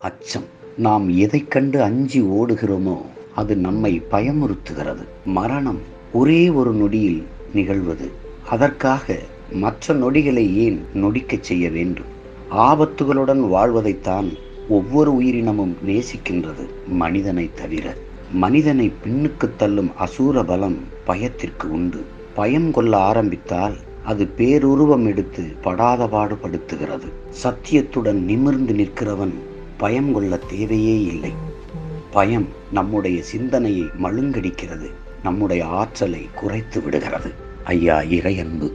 அச்சம். நாம் எதைக் கண்டு அஞ்சி ஓடுகிறோமோ அது நம்மை பயமுறுத்துகிறது. மரணம் ஒரே ஒரு நொடியில் நிகழ்வது. அதற்காக மற்ற நொடிகளை ஏன் நொடிக்கச் செய்ய வேண்டும்? ஆபத்துகளுடன் வாழ்வதைத்தான் ஒவ்வொரு உயிரினமும் நேசிக்கின்றது மனிதனை தவிர. மனிதனை பின்னுக்கு தள்ளும் அசூர பலம் பயத்திற்கு உண்டு. பயம் கொள்ள ஆரம்பித்தால் அது பேருருவம் எடுத்து படாத பாடுபடுத்துகிறது சத்தியத்துடன் நிமிர்ந்து நிற்கிறவன் பயம் கொள்ள தேவையே இல்லை. பயம் நம்முடைய சிந்தனையை மழுங்கடிக்கிறது நம்முடைய ஆற்றலை குறைத்து விடுகிறது. ஐயா இறையன்பு